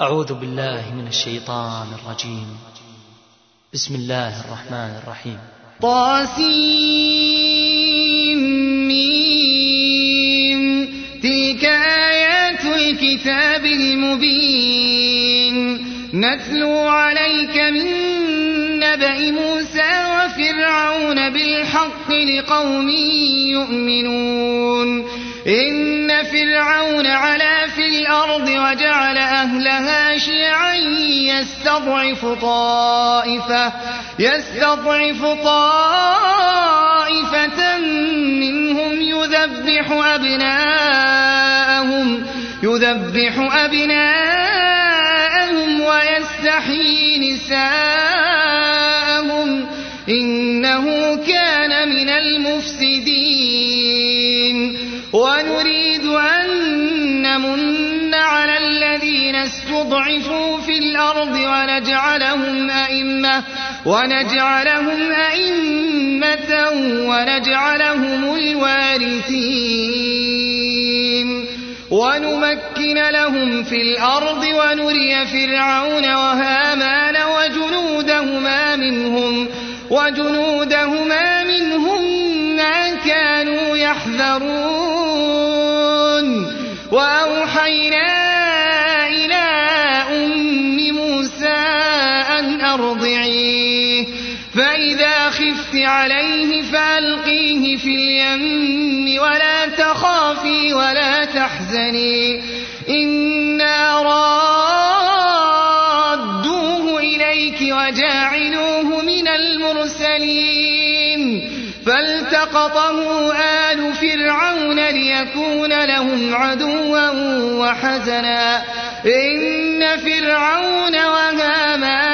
أعوذ بالله من الشيطان الرجيم. بسم الله الرحمن الرحيم. طاسيم تلك آيات الكتاب المبين. نتلو عليك من نبأ موسى وفرعون بالحق لقوم يؤمنون. إن فرعون علا في الأرض وجعل أهلها شيعا يستضعف طائفة يستضعف طائفة منهم يذبح أبناءهم يذبح أبناءهم ويستحيي نساءهم إنه كان من المفسدين. ونريد أن نمن استضعفوا في الأرض ونجعلهم أئمة ونجعلهم أئمة ونجعلهم الوارثين. ونمكن لهم في الأرض ونري فرعون وهامان وجنودهما منهم وجنودهما منهم ما كانوا يحذرون. وأوحينا عليه فألقيه في اليم ولا تخافي ولا تحزني. إنا رادوه إليك وجاعلوه من المرسلين. فالتقطه آل فرعون ليكون لهم عدوا وحزنا. إن فرعون وهامان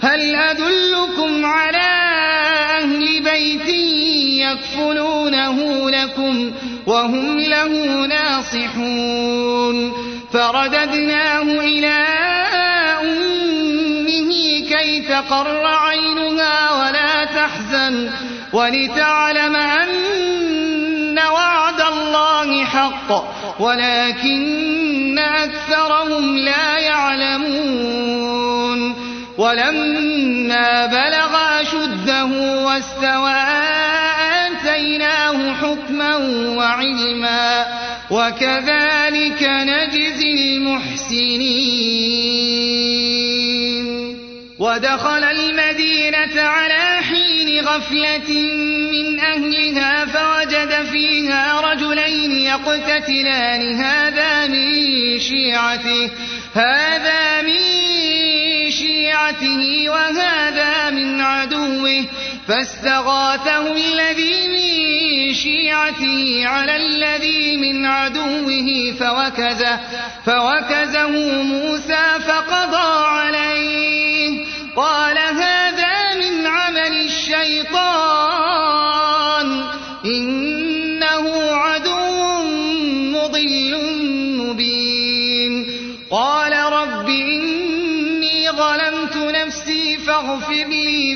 هل أدلكم على أهل بيت يكفلونه لكم وهم له ناصحون فرددناه إلى أمه كي تقر عينها ولا تحزن ولتعلم أن وعد الله حق ولكن أكثرهم لا يعلمون ولما بلغ أشده واستوى آتيناه حكما وعلما وكذلك نجزي المحسنين. ودخل المدينة على حين غفلة من أهلها فوجد فيها رجلين يقتتلان. هذا من شيعته هذا من شيعته وهذا من عدوه. فاستغاثه الذي من شيعته على الذي من عدوه فوكزه فوكزه موسى فقضى عليه. قال هذا من عمل الشيطان.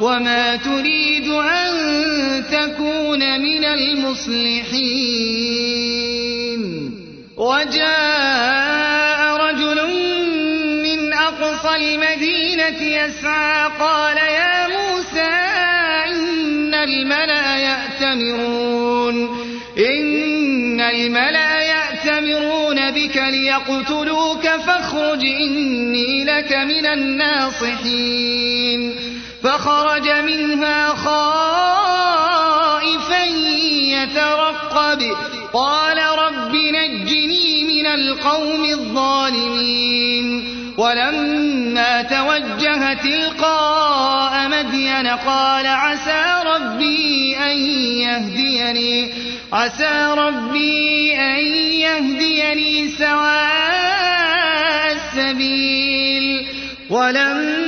وما تريد أن تكون من المصلحين وجاء رجل من أقصى المدينة يسعى قال يا موسى إن الملأ يأتمرون إن الملأ يأتمرون بك ليقتلوك فاخرج إني لك من الناصحين فخرج منها خائفا يترقب. قال رب نجني من القوم الظالمين. ولما توجه تلقاء مدين قال عسى ربي أن يهديني. عسى ربي أن يهديني سواء السبيل. ولما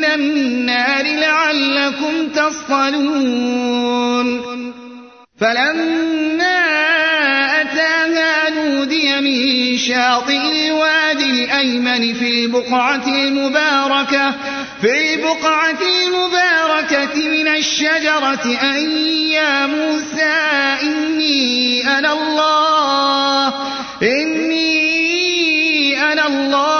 من النار لعلكم تصطلون فلما أتاها نودي من شاطئ الوادي الأيمن في البقعة المباركة في البقعة المباركة من الشجرة أن يا موسى إني أنا الله إني أنا الله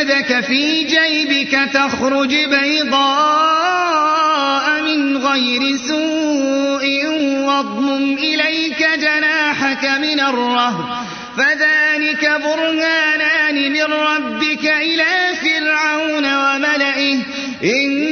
يدك في جيبك تخرج بيضاء من غير سوء واضمم إليك جناحك من الرهب. فذلك برهانان من ربك إلى فرعون وملئه. إنهم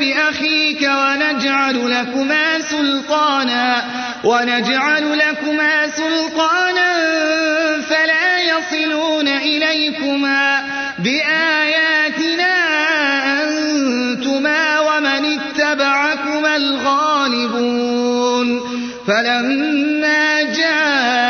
بأخيك ونجعل لكما سلطانا ونجعل لكما سلطانا فلا يصلون إليكما. بآياتنا أنتما ومن اتبعكما الغالبون. فلما جاءهم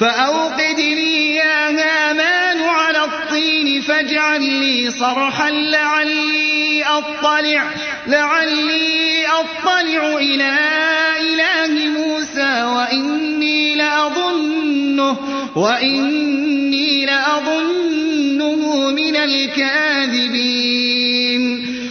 فأوقد لي يا هامان على الطين فاجعل لي صرحا لعلي أطلع لعلي أطلع إلى إله موسى وإني لأظنه وإني لأظنه من الكاذبين.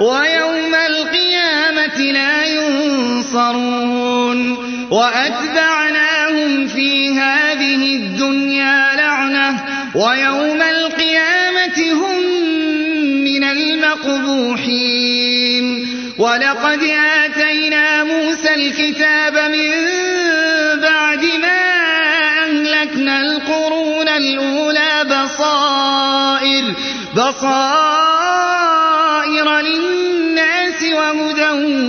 ويوم القيامة لا ينصرون وأتبعناهم في هذه الدنيا لعنة ويوم القيامة هم من المقبوحين ولقد آتينا موسى الكتاب من بعد ما أهلكنا القرون الأولى بصائر بصائر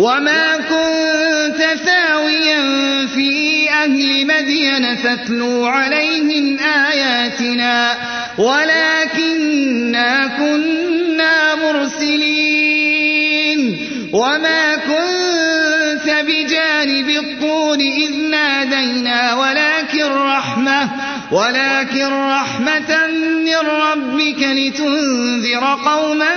وما كنت ثاويا في أهل مدين تتلو عليهم آياتنا ولكننا كنا مرسلين وما كنت بجانب الطور إذ نادينا ولكن رحمة ولكن رحمة من ربك لتنذر قوما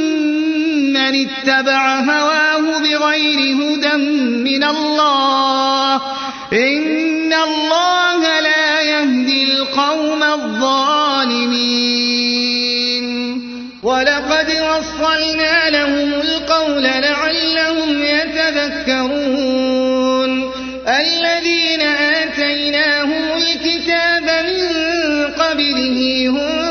اتبع هواه بغير هدى من الله. إن الله لا يهدي القوم الظالمين. ولقد وصلنا لهم القول لعلهم يتذكرون. الذين آتيناهم الكتاب من قبله هم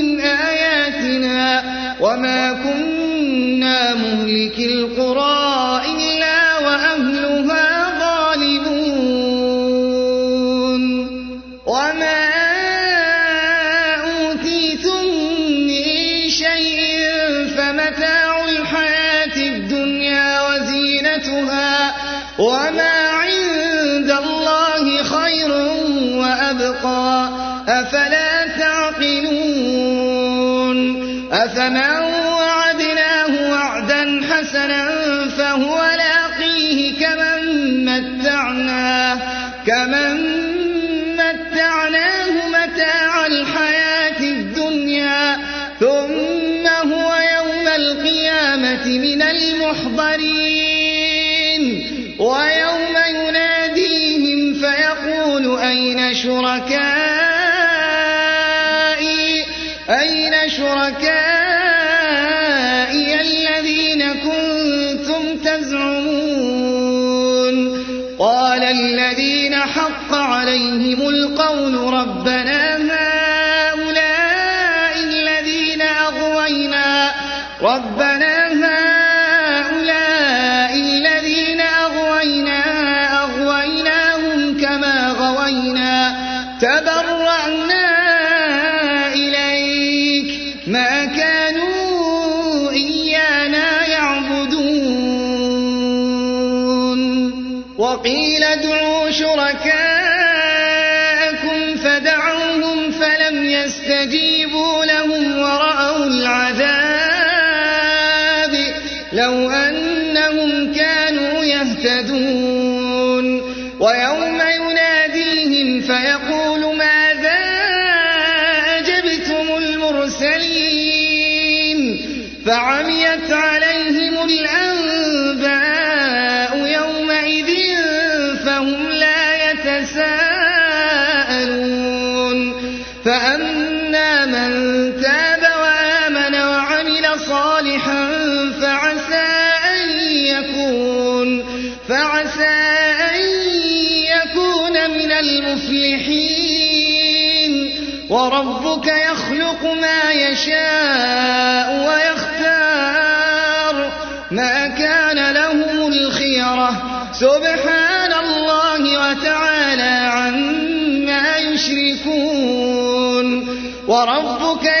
وما كنا مهلك القرى حسنا فهو لاقيه كمن متعناه كمن متعناه متاع الحياة الدنيا ثم هو يوم القيامة من المحضرين. ويوم يناديهم فيقول أين شركائي؟ أين شركائي؟ وكان فعسى أن يكون من المفلحين. وربك يخلق ما يشاء ويختار. ما كان لهم الخيرة. سبحان الله وتعالى عما يشركون. وربك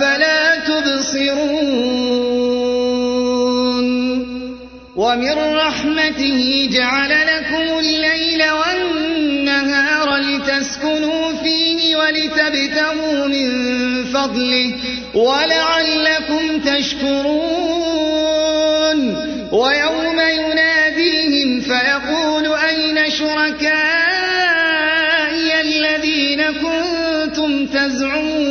أفلا تبصرون ومن رحمته جعل لكم الليل والنهار لتسكنوا فيه ولتبتغوا من فضله ولعلكم تشكرون ويوم يناديهم فيقول أين شركائي الذين كنتم تزعمون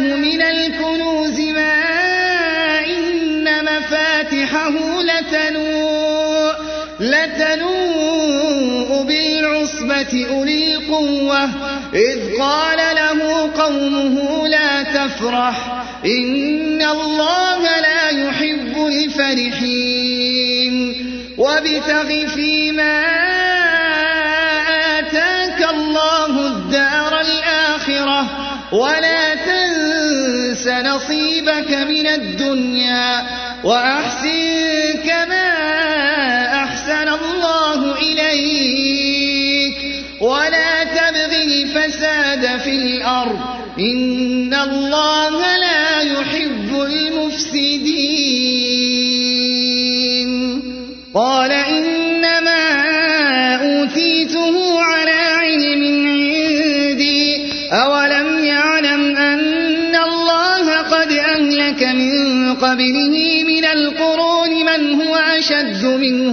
وآتيناه من الكنوز ما إن مفاتحه لتنوء لتنوء بالعصبة أولي القوة. إذ قال له قومه لا تفرح إن الله لا يحب الفرحين. وابتغ فيما نصيبك من الدنيا وأحسن كما أحسن الله إليك. ولا تبغ الفساد في الأرض. إن الله لا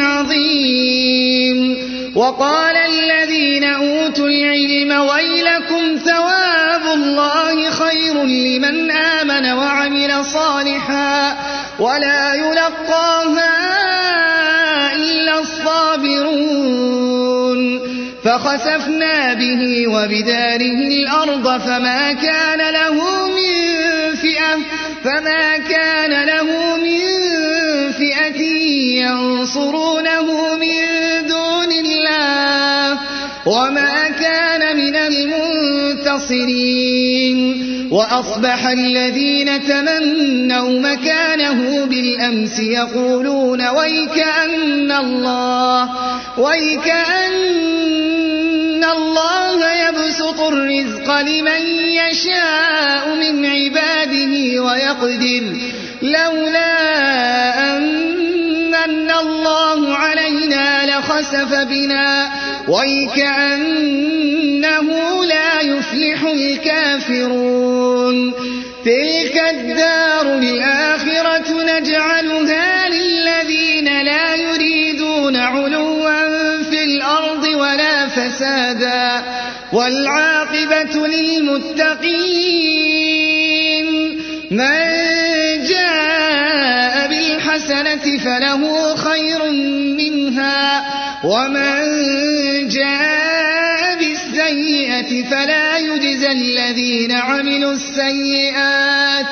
عظيم. وقال الذين أوتوا العلم ويلكم ثواب الله خير لمن آمن وعمل صالحا ولا يلقاها إلا الصابرون. فخسفنا به وبداره الأرض فما كان له من فئة فما كان له من ينصرونه من دون الله وما كان من المنتصرين وأصبح الذين تمنوا مكانه بالأمس يقولون ويكأن الله ويكأن الله يبسط الرزق لمن يشاء من عباده ويقدر لولا أن لخسف بنا. ويكأنه لا يفلح الكافرون. تلك الدار الآخرة نجعلها للذين لا يريدون علوا في الأرض ولا فسادا. والعاقبة للمتقين. من جاء بالحسنة فله ومن جاء بالسيئة فلا يجزى الذين عملوا السيئات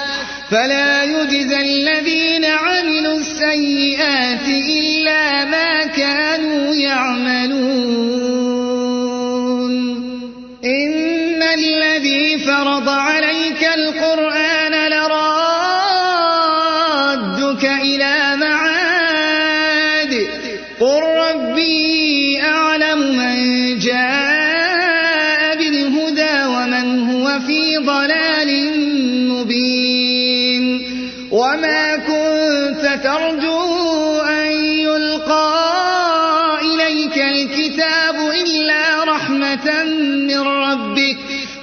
فلا يجزى الذين عملوا السيئات إلا ما كانوا يعملون. إن الذي فرض عليك القرآن رحمة من ربك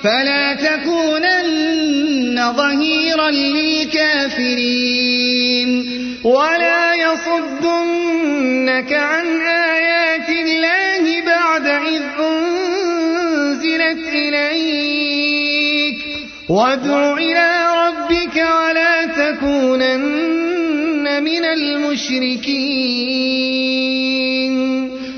فلا تكونن ظهيرا للكافرين. ولا يصدنك عن آيات الله بعد إذ أنزلت إليك. وادع إلى ربك ولا تكونن من المشركين.